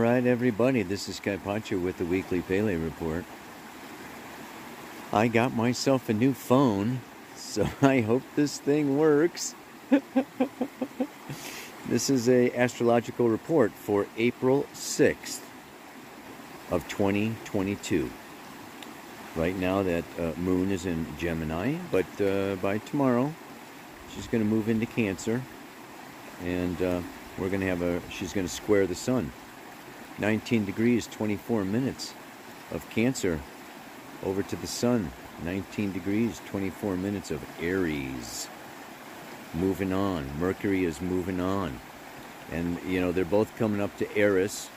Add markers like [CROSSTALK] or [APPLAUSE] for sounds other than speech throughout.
All right, everybody, this is Kaypacha with the Weekly Pele Report. I got myself a new phone, so [LAUGHS] I hope this thing works. [LAUGHS] this is a astrological report for April 6th of 2022. Right now that uh, moon is in Gemini, but uh, by tomorrow she's going to move into Cancer and uh, we're going to have a she's going to square the sun 19 degrees 24 minutes of cancer. Over to the sun. 19 degrees 24 minutes of aries. Moving on. Mercury is moving on. And you know they're both coming up to eris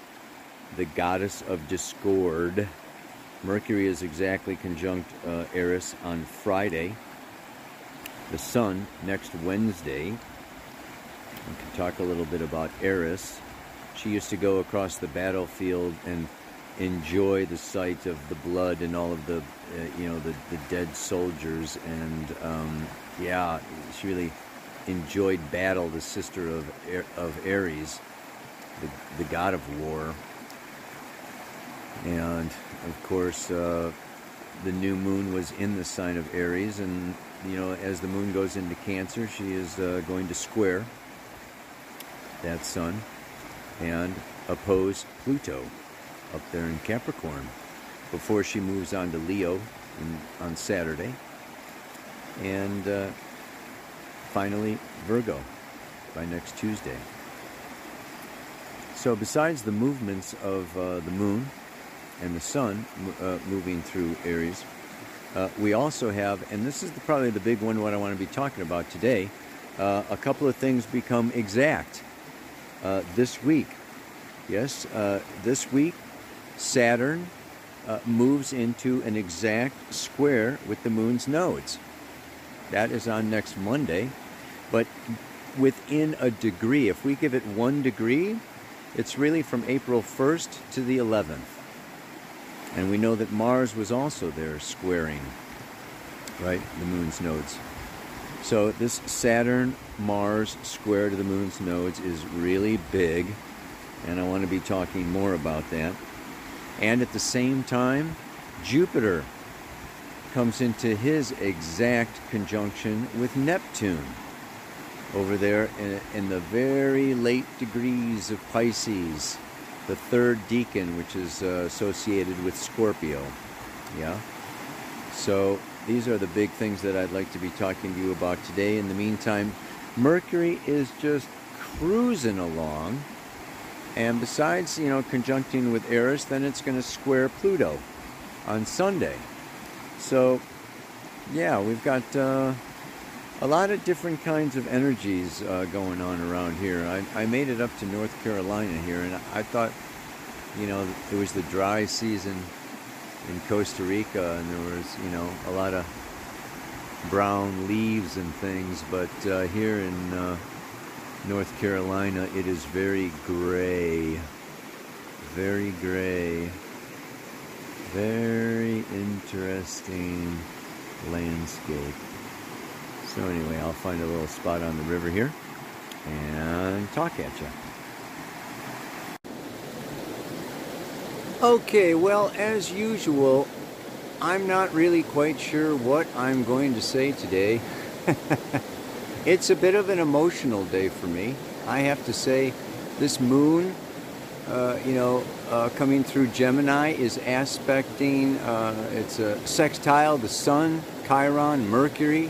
the goddess of discord. Mercury is exactly conjunct uh, eris on friday. The sun next wednesday. We can talk a little bit about eris she used to go across the battlefield and enjoy the sight of the blood and all of the, uh, you know, the, the dead soldiers. And um, yeah, she really enjoyed battle. The sister of of Ares, the the god of war. And of course, uh, the new moon was in the sign of Aries, and you know, as the moon goes into Cancer, she is uh, going to square that sun and oppose Pluto up there in Capricorn before she moves on to Leo in, on Saturday. And uh, finally, Virgo by next Tuesday. So, besides the movements of uh, the moon and the sun uh, moving through Aries, uh, we also have, and this is the, probably the big one, what I want to be talking about today, uh, a couple of things become exact uh, this week. Yes, uh, this week, Saturn uh, moves into an exact square with the moon's nodes. That is on next Monday. But within a degree, if we give it one degree, it's really from April 1st to the 11th. And we know that Mars was also there squaring, right, the moon's nodes. So this Saturn Mars square to the moon's nodes is really big, and I want to be talking more about that. And at the same time, Jupiter comes into his exact conjunction with Neptune over there in, in, the very late degrees of Pisces, the third decan, which is uh, associated with Scorpio. Yeah? So these are the big things that I'd like to be talking to you about today. In the meantime, Mercury is just cruising along. And besides, you know, conjuncting with Eris, then it's going to square Pluto on Sunday. So, yeah, we've got uh, a lot of different kinds of energies uh, going on around here. I, I made it up to North Carolina here, and I thought, you know, it was the dry season in Costa Rica, and there was, you know, a lot of brown leaves and things, but uh, here in uh, North Carolina, it is very gray. Very gray. Very interesting landscape. So, anyway, I'll find a little spot on the river here and talk at you. Okay, well, as usual, I'm not really quite sure what I'm going to say today. [LAUGHS] it's a bit of an emotional day for me. I have to say, this moon, uh, you know, uh, coming through Gemini is aspecting, uh, it's a sextile, the Sun, Chiron, Mercury,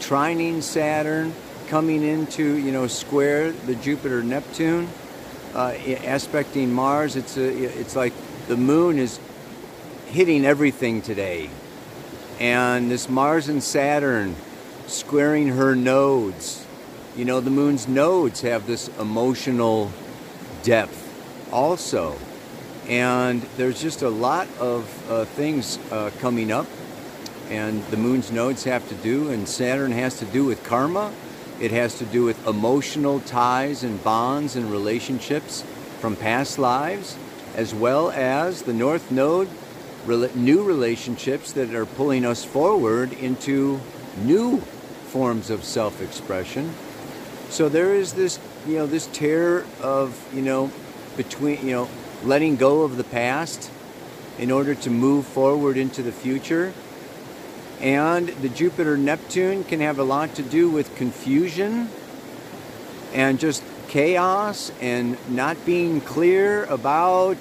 trining Saturn, coming into, you know, square the Jupiter Neptune, uh, aspecting Mars. It's, a, it's like the moon is hitting everything today. And this Mars and Saturn squaring her nodes. You know, the moon's nodes have this emotional depth also. And there's just a lot of uh, things uh, coming up. And the moon's nodes have to do, and Saturn has to do with karma. It has to do with emotional ties and bonds and relationships from past lives as well as the North Node new relationships that are pulling us forward into new forms of self-expression. So there is this, you know, this tear of, you know, between, you know, letting go of the past in order to move forward into the future. And the Jupiter Neptune can have a lot to do with confusion and just chaos and not being clear about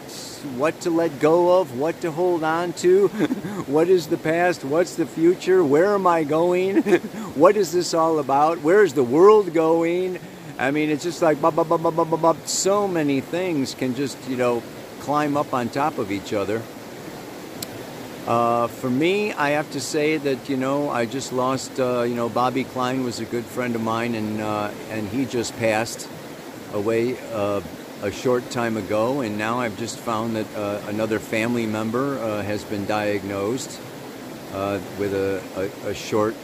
what to let go of, what to hold on to, [LAUGHS] what is the past, what's the future, where am I going, [LAUGHS] what is this all about, where's the world going. I mean, it's just like so many things can just, you know, climb up on top of each other. Uh, for me, I have to say that you know I just lost. Uh, you know, Bobby Klein was a good friend of mine, and uh, and he just passed away uh, a short time ago. And now I've just found that uh, another family member uh, has been diagnosed with a, a, a short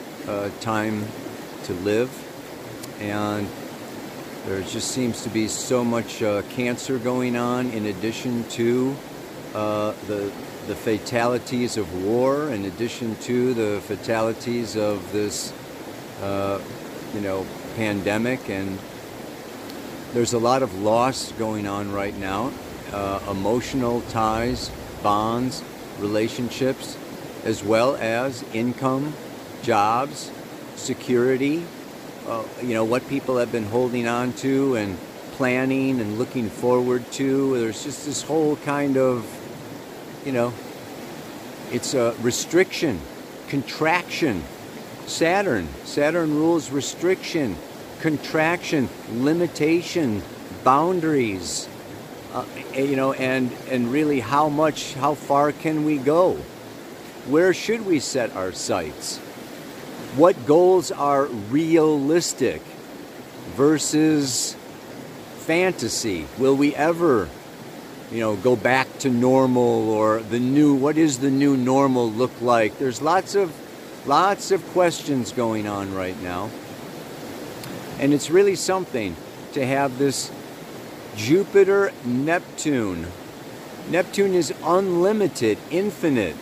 time to live, and there just seems to be so much cancer going on in addition to the the fatalities of war, in addition to the fatalities of this, uh, you know, pandemic. And there's a lot of loss going on right now uh, emotional ties, bonds, relationships, as well as income, jobs, security, uh, you know, what people have been holding on to and planning and looking forward to. There's just this whole kind of you know, it's a restriction, contraction. Saturn, Saturn rules restriction, contraction, limitation, boundaries. Uh, you know, and and really, how much, how far can we go? Where should we set our sights? What goals are realistic versus fantasy? Will we ever you know, go back to normal or the new, what is the new normal look like? There's lots of, lots of questions going on right now. And it's really something to have this Jupiter Neptune. Neptune is unlimited, infinite.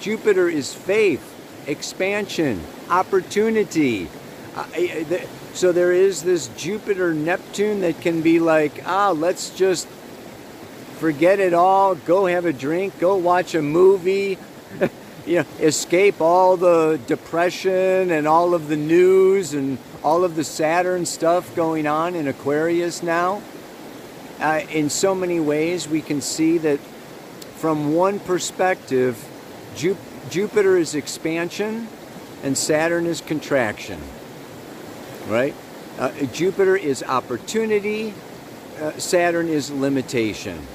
Jupiter is faith, expansion, opportunity. Uh, so there is this Jupiter Neptune that can be like, ah, let's just forget it all, go have a drink, go watch a movie, [LAUGHS] you know, escape all the depression and all of the news and all of the Saturn stuff going on in Aquarius now. Uh, in so many ways, we can see that from one perspective, Ju- Jupiter is expansion and Saturn is contraction. Right? Uh, Jupiter is opportunity, uh, Saturn is limitation.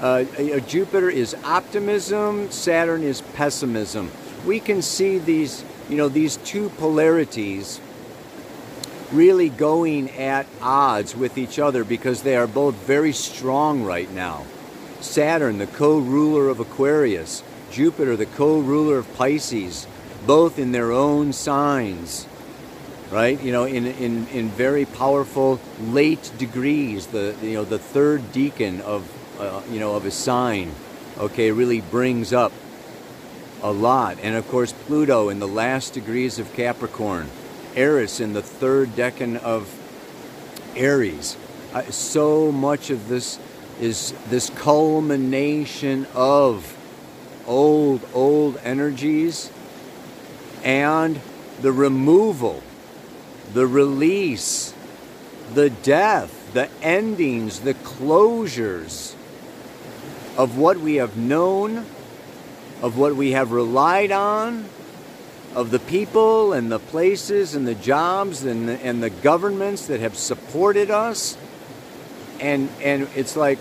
Uh, Jupiter is optimism, Saturn is pessimism. We can see these, you know, these two polarities really going at odds with each other because they are both very strong right now. Saturn, the co ruler of Aquarius, Jupiter, the co ruler of Pisces, both in their own signs, right? You know, in, in, in very powerful late degrees, the, you know, the third decan of uh, you know, of a sign, okay, really brings up a lot. And of course, Pluto in the last degrees of Capricorn, Eris in the third decan of Aries. Uh, so much of this is this culmination of old, old energies and the removal, the release, the death, the endings, the closures of what we have known, of what we have relied on, of the people and the places and the jobs and the, and the governments that have supported us. And, and it's like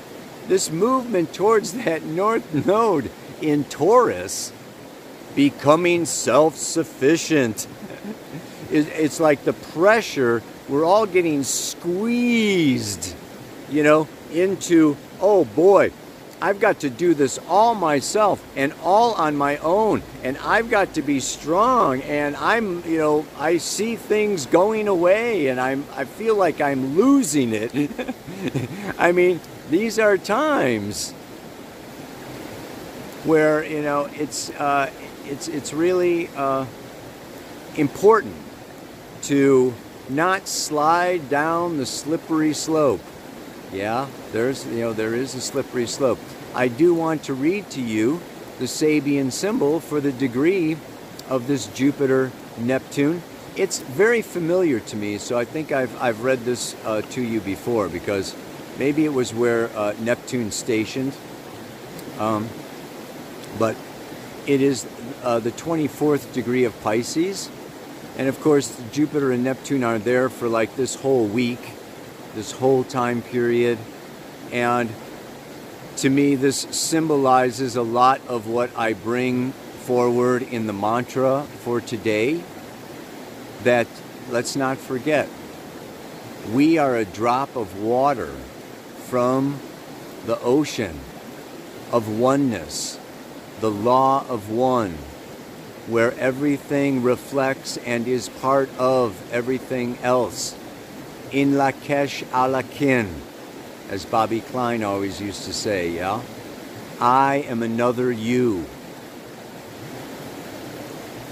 this movement towards that [LAUGHS] north node in Taurus becoming self sufficient. [LAUGHS] It's like the pressure, we're all getting squeezed, you know, into, oh boy, I've got to do this all myself and all on my own. And I've got to be strong. And I'm, you know, I see things going away and I'm, I feel like I'm losing it. [LAUGHS] I mean, these are times where, you know, it's, uh, it's, it's really uh, important to not slide down the slippery slope Yeah, there's you know there is a slippery slope. I do want to read to you the Sabian symbol for the degree of this Jupiter Neptune. It's very familiar to me, so I think I've, I've read this uh, to you before because maybe it was where uh, Neptune stationed. Um, but it is uh, the 24th degree of Pisces. And of course, Jupiter and Neptune are there for like this whole week, this whole time period. And to me, this symbolizes a lot of what I bring forward in the mantra for today. That let's not forget, we are a drop of water from the ocean of oneness, the law of one, where everything reflects and is part of everything else. In Lakesh Alakin, as Bobby Klein always used to say, yeah? I am another you.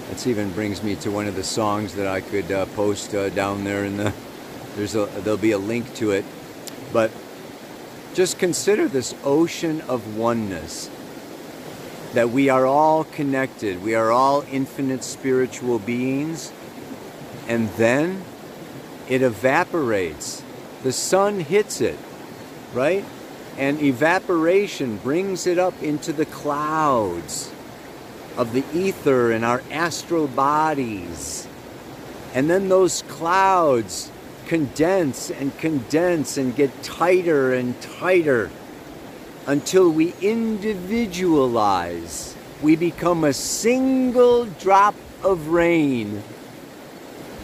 This even brings me to one of the songs that I could uh, post uh, down there in the. There's a there'll be a link to it, but just consider this ocean of oneness that we are all connected, we are all infinite spiritual beings, and then it evaporates. The sun hits it, right? And evaporation brings it up into the clouds of the ether and our astral bodies. And then those clouds condense and condense and get tighter and tighter until we individualize. We become a single drop of rain.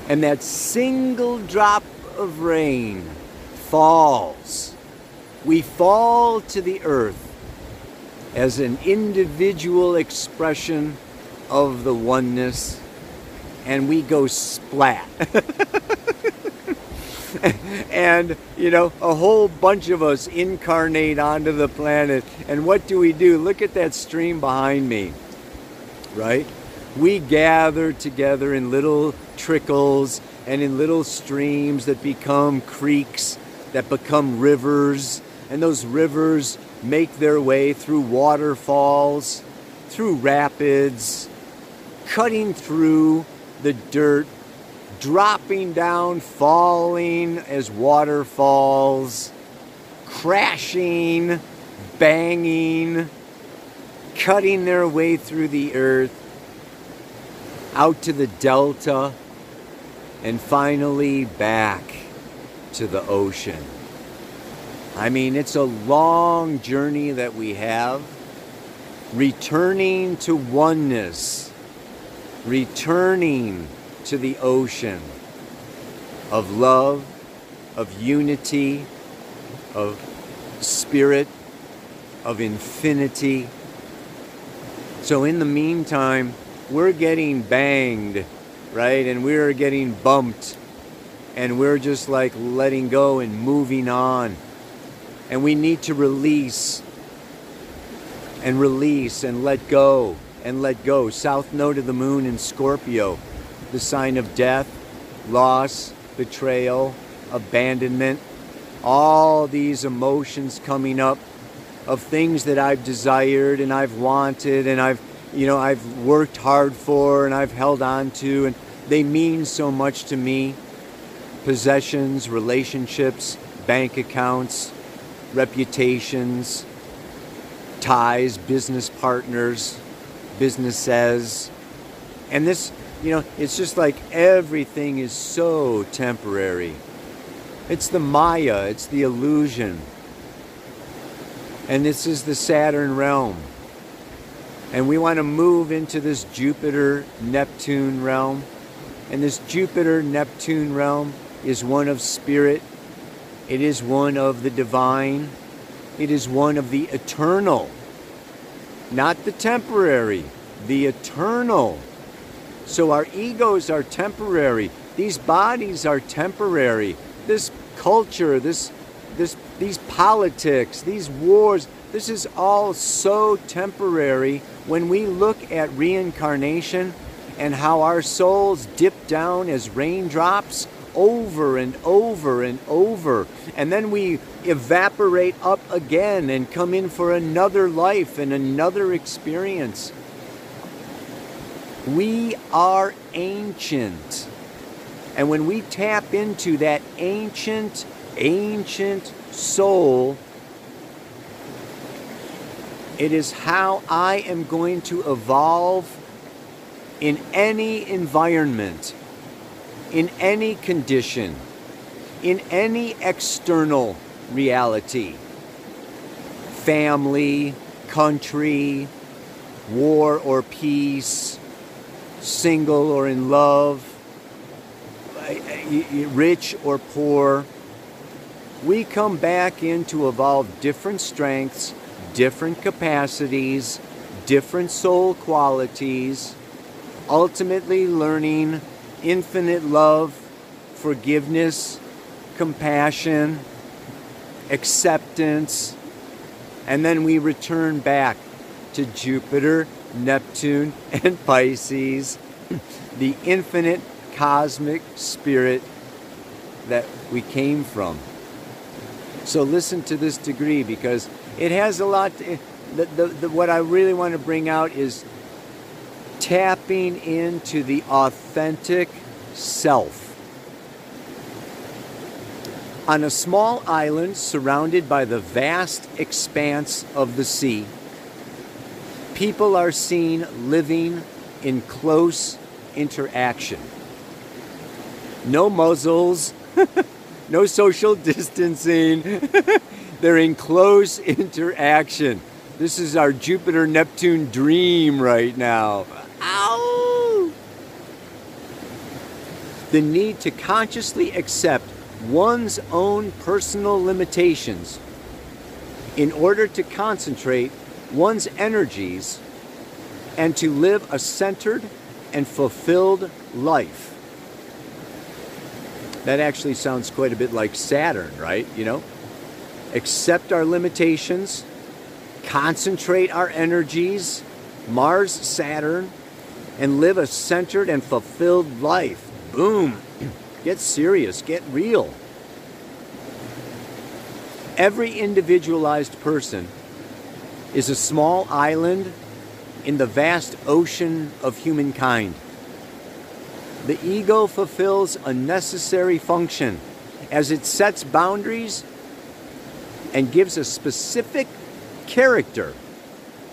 And that single drop of rain falls. We fall to the earth as an individual expression of the oneness, and we go splat. [LAUGHS] and you know a whole bunch of us incarnate onto the planet and what do we do look at that stream behind me right we gather together in little trickles and in little streams that become creeks that become rivers and those rivers make their way through waterfalls through rapids cutting through the dirt dropping down, falling as waterfalls, crashing, banging, cutting their way through the earth, out to the delta, and finally back to the ocean. I mean, it's a long journey that we have. Returning to oneness, returning to the ocean of love, of unity, of spirit, of infinity. So, in the meantime, we're getting banged, right? And we're getting bumped. And we're just like letting go and moving on. And we need to release and release and let go and let go. South node of the moon in Scorpio the sign of death, loss, betrayal, abandonment, all these emotions coming up of things that I've desired and I've wanted and I've you know I've worked hard for and I've held on to and they mean so much to me possessions relationships bank accounts reputations ties business partners businesses and this you know, it's just like everything is so temporary. It's the Maya, it's the illusion. And this is the Saturn realm. And we want to move into this Jupiter Neptune realm. And this Jupiter Neptune realm is one of spirit, it is one of the divine, it is one of the eternal, not the temporary, the eternal. So our egos are temporary. These bodies are temporary. This culture, this, this, these politics, these wars, this is all so temporary when we look at reincarnation and how our souls dip down as raindrops over and over and over. And then we evaporate up again and come in for another life and another experience. We are ancient. And when we tap into that ancient, ancient soul, it is how I am going to evolve in any environment, in any condition, in any external reality family, country, war or peace, single or in love, rich or poor. We come back in to evolve different strengths, different capacities, different soul qualities ultimately learning infinite love, forgiveness, compassion, acceptance, and then we return back to Jupiter, Neptune, [LAUGHS] and Pisces, [CLEARS THROAT] the infinite cosmic spirit that we came from. So listen to this degree because it has a lot. To, the, the, the, what I really want to bring out is tapping into the authentic self. On a small island surrounded by the vast expanse of the sea, people are seen living in close interaction. No muzzles, [LAUGHS] no social distancing. [LAUGHS] They're in close [LAUGHS] interaction. This is our Jupiter Neptune dream right now. Ow! The need to consciously accept one's own personal limitations in order to concentrate one's energies and to live a centered and fulfilled life. That actually sounds quite a bit like Saturn, right? You know? Accept our limitations, concentrate our energies, Mars, Saturn, and live a centered and fulfilled life. Boom. Get serious, get real. Every individualized person is a small island in the vast ocean of humankind. The ego fulfills a necessary function as it sets boundaries and gives a specific character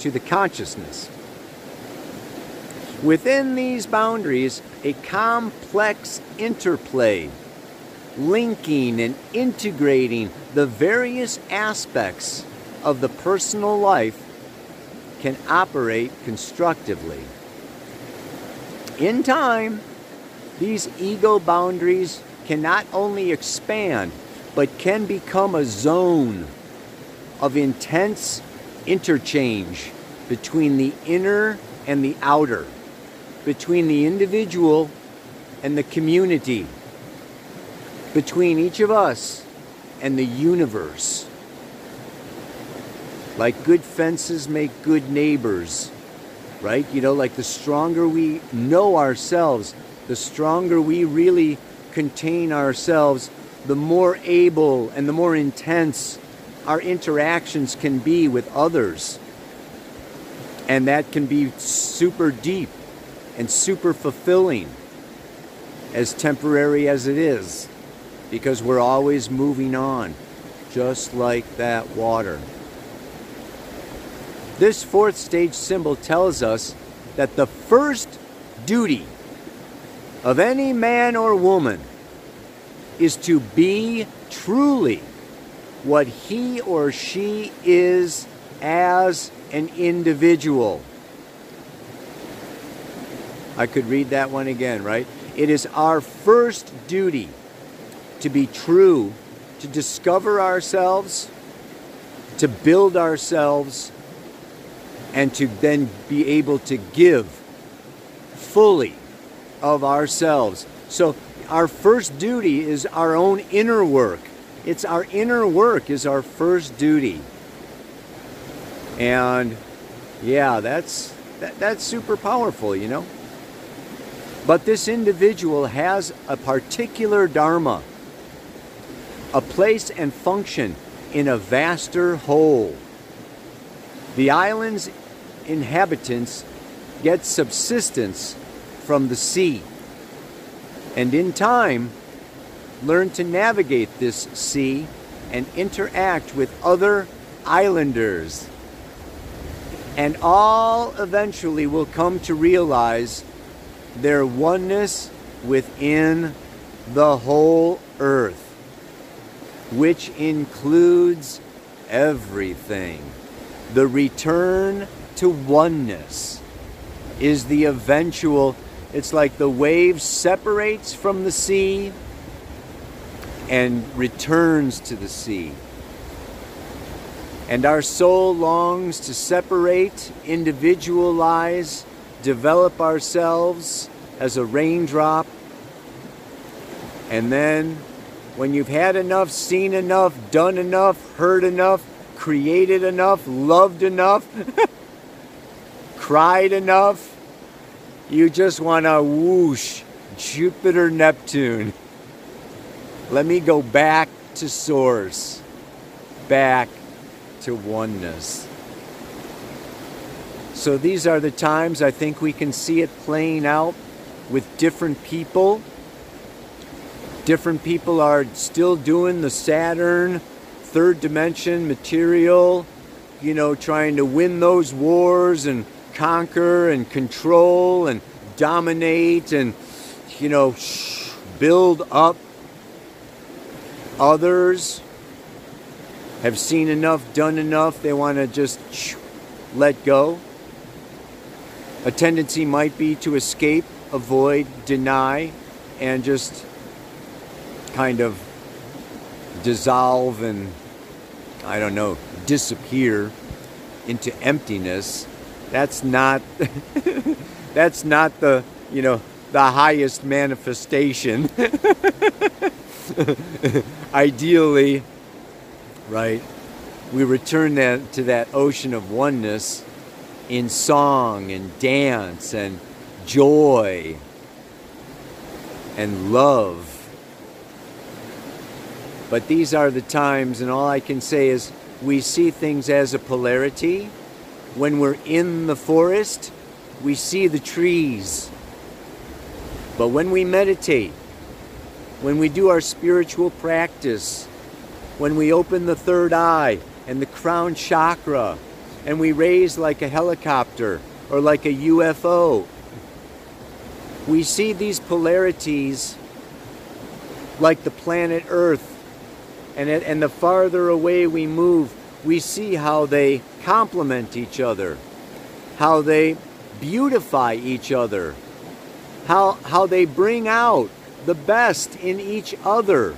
to the consciousness. Within these boundaries, a complex interplay, linking and integrating the various aspects of the personal life, can operate constructively. In time, these ego boundaries can not only expand, but can become a zone of intense interchange between the inner and the outer between the individual and the community, between each of us and the universe. Like good fences make good neighbors, right? You know, like the stronger we know ourselves, the stronger we really contain ourselves, the more able and the more intense our interactions can be with others. And that can be super deep and super fulfilling, as temporary as it is, because we're always moving on, just like that water. This fourth stage symbol tells us that the first duty of any man or woman is to be truly what he or she is as an individual. I could read that one again, right? It is our first duty to be true, to discover ourselves, to build ourselves, and to then be able to give fully of ourselves. So, our first duty is our own inner work. It's our inner work is our first duty. And yeah, that's that, that's super powerful, you know. But this individual has a particular dharma, a place and function in a vaster whole. The island's inhabitants get subsistence from the sea, and in time learn to navigate this sea and interact with other islanders. And all eventually will come to realize their oneness within the whole earth, which includes everything. The return to oneness is the eventual, it's like the wave separates from the sea and returns to the sea. And our soul longs to separate, individualize, develop ourselves as a raindrop. And then, when you've had enough, seen enough, done enough, heard enough, created enough, loved enough, [LAUGHS] cried enough, you just want to whoosh Jupiter, Neptune. Let me go back to source, back to oneness. So these are the times I think we can see it playing out with different people. Different people are still doing the Saturn, third dimension material, you know, trying to win those wars and conquer and control and dominate and, you know, build up Others have seen enough, done enough, they want to just let go. A tendency might be to escape, avoid, deny, and just kind of dissolve and, I don't know, disappear into emptiness. That's not, [LAUGHS] that's not the, you know, the highest manifestation. [LAUGHS] Ideally, right, we return that, to that ocean of oneness in song and dance and joy and love. But these are the times, and all I can say is we see things as a polarity. When we're in the forest, we see the trees. But when we meditate, when we do our spiritual practice, when we open the third eye and the crown chakra, and we raise like a helicopter or like a UFO, we see these polarities like the planet Earth. And, it, and the farther away we move, we see how they complement each other, how they beautify each other, how, how they bring out the best in each other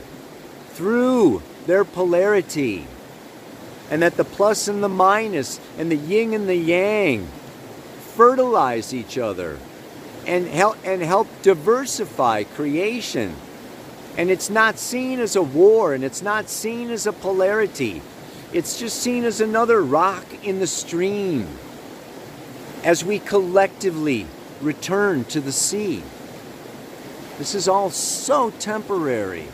through their polarity. And that the plus and the minus and the yin and the yang fertilize each other and help and help diversify creation. And it's not seen as a war and it's not seen as a polarity. It's just seen as another rock in the stream as we collectively return to the sea. This is all so temporary.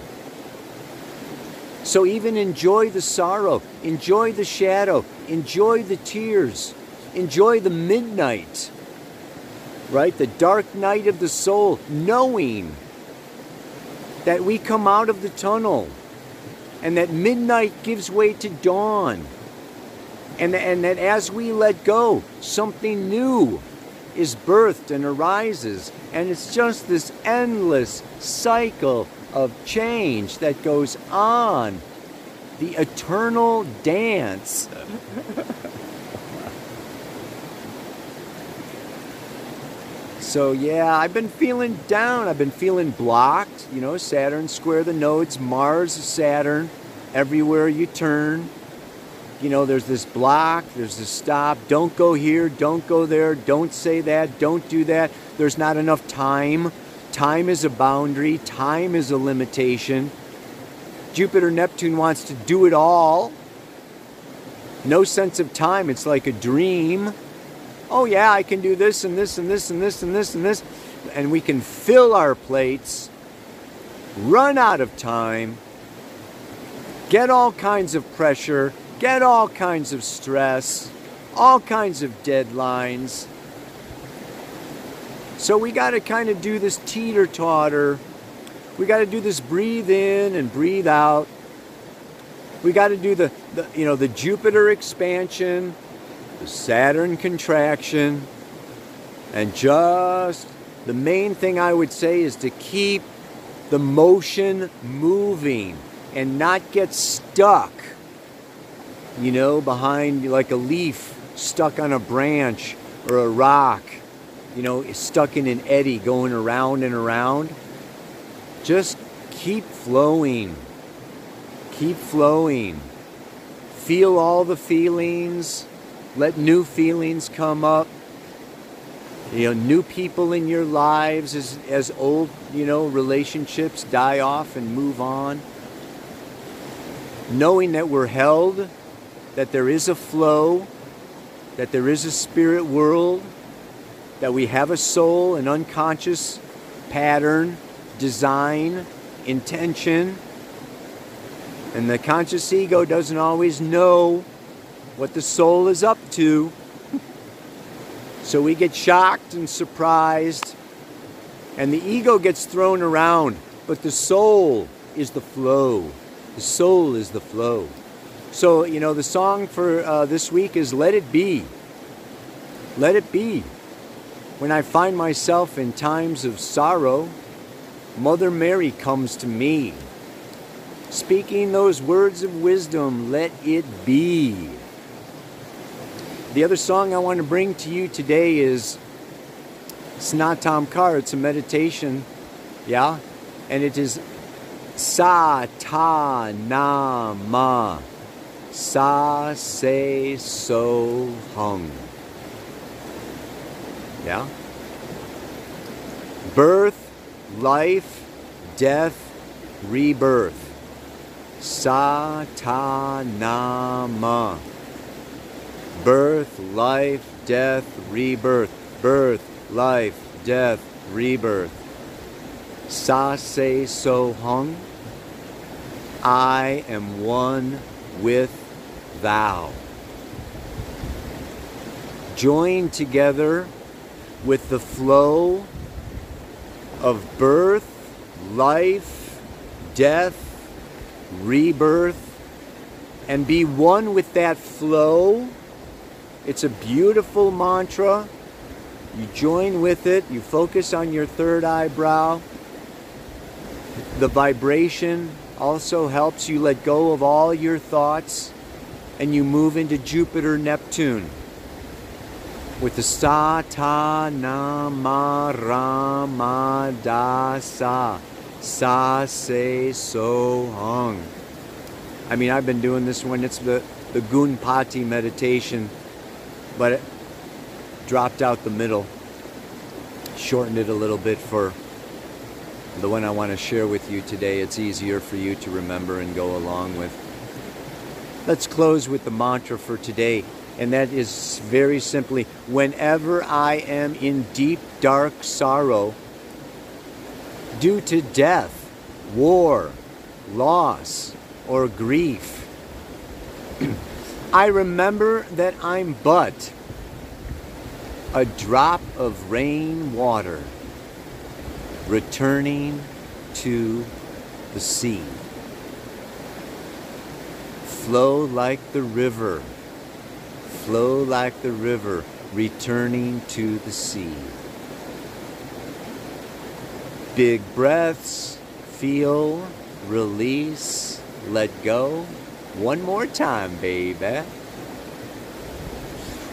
So even enjoy the sorrow, enjoy the shadow, enjoy the tears, enjoy the midnight, right? The dark night of the soul, knowing that we come out of the tunnel and that midnight gives way to dawn. And, and that as we let go, something new is birthed and arises. And it's just this endless cycle of change that goes on. The eternal dance. [LAUGHS] so, yeah, I've been feeling down. I've been feeling blocked. You know, Saturn square the nodes, Mars, Saturn, everywhere you turn you know, there's this block, there's this stop, don't go here, don't go there, don't say that, don't do that. There's not enough time. Time is a boundary, time is a limitation. Jupiter Neptune wants to do it all. No sense of time, it's like a dream. Oh, yeah, I can do this and this and this and this and this and this. and we can fill our plates, run out of time, get all kinds of pressure, get all kinds of stress, all kinds of deadlines. So we got to kind of do this teeter totter. We got to do this breathe in and breathe out. We got to do the, the, you know, the Jupiter expansion, the Saturn contraction, and just the main thing I would say is to keep the motion moving and not get stuck, you know, behind like a leaf stuck on a branch or a rock, you know, is stuck in an eddy going around and around. Just keep flowing. Keep flowing. Feel all the feelings. Let new feelings come up. You know, new people in your lives as, as old, you know, relationships die off and move on. Knowing that we're held, that there is a flow, that there is a spirit world, that we have a soul, an unconscious pattern, design, intention. And the conscious ego doesn't always know what the soul is up to. So we get shocked and surprised, and the ego gets thrown around, but the soul is the flow. The soul is the flow. So, you know, the song for uh, this week is Let It Be. Let it be. When I find myself in times of sorrow, Mother Mary comes to me, speaking those words of wisdom, let it be. The other song I want to bring to you today is Snatam Kaur. It's a meditation, yeah? And it is Sa Ta Na Ma. Sa Se So Hung. Yeah? Birth, life, death, rebirth. Sa Ta Na Ma. Birth, life, death, rebirth. Birth, life, death, rebirth. Sa Se So Hung. I am one with thou. Join together with the flow of birth, life, death, rebirth, and be one with that flow. It's a beautiful mantra. You join with it, you focus on your third eyebrow. The vibration also helps you let go of all your thoughts and you move into Jupiter Neptune with the sa ta na ma ra ma da sa sa se so hung. I mean, I've been doing this one. It's the the Ganpati meditation, but it dropped out the middle. Shortened it a little bit for the one I want to share with you today. It's easier for you to remember and go along with. Let's close with the mantra for today and that is very simply whenever I am in deep, dark sorrow due to death, war, loss, or grief, [CLEARS THROAT] I remember that I'm but a drop of rain water returning to the sea. Flow like the river flow like the river, returning to the sea. Big breaths, feel, release, let go. One more time, baby.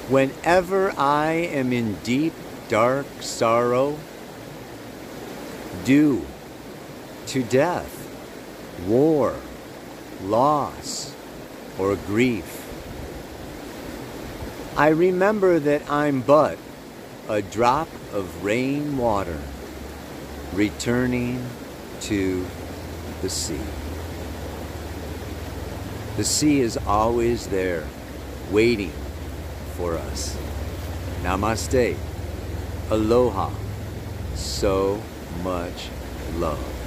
Whenever I am in deep, dark sorrow, due to death, war, loss, or grief, I remember that I'm but a drop of rainwater returning to the sea. The sea is always there, waiting for us. Namaste. Aloha. so much love.